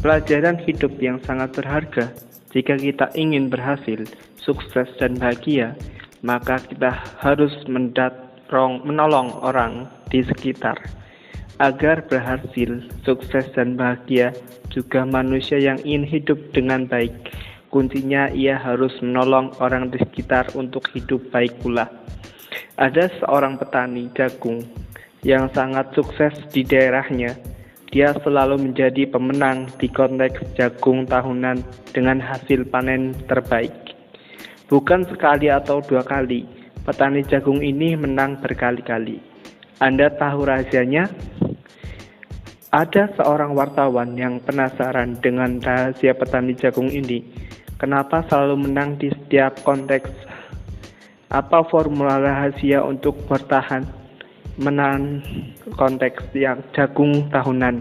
Pelajaran hidup yang sangat berharga. Jika kita ingin berhasil, sukses, dan bahagia, maka kita harus mendatrong, menolong orang di sekitar. Agar berhasil, sukses, dan bahagia, juga manusia yang ingin hidup dengan baik. Kuncinya ia harus menolong orang di sekitar untuk hidup baik pula. Ada seorang petani jagung yang sangat sukses di daerahnya dia selalu menjadi pemenang di konteks jagung tahunan dengan hasil panen terbaik. Bukan sekali atau dua kali, petani jagung ini menang berkali-kali. Anda tahu rahasianya? Ada seorang wartawan yang penasaran dengan rahasia petani jagung ini. Kenapa selalu menang di setiap konteks? Apa formula rahasia untuk bertahan? Menahan konteks yang jagung tahunan.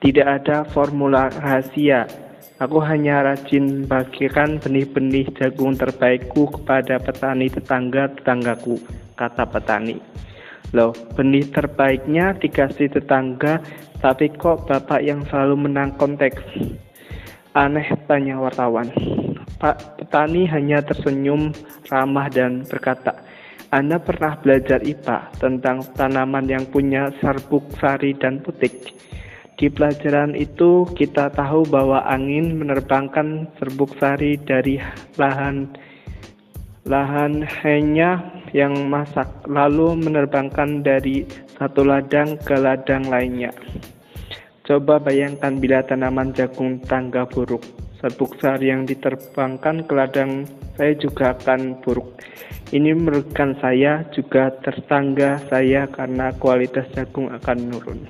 Tidak ada formula rahasia. Aku hanya rajin bagikan benih-benih jagung terbaikku kepada petani tetangga-tetanggaku, kata petani. Loh, benih terbaiknya dikasih tetangga, tapi kok bapak yang selalu menang konteks? Aneh, tanya wartawan. Pak petani hanya tersenyum ramah dan berkata, anda pernah belajar IPA tentang tanaman yang punya serbuk sari dan putik. Di pelajaran itu kita tahu bahwa angin menerbangkan serbuk sari dari lahan lahan hanya yang masak lalu menerbangkan dari satu ladang ke ladang lainnya. Coba bayangkan bila tanaman jagung tangga buruk. Serbuk yang diterbangkan ke ladang saya juga akan buruk. Ini merugikan saya juga tertangga saya karena kualitas jagung akan menurun.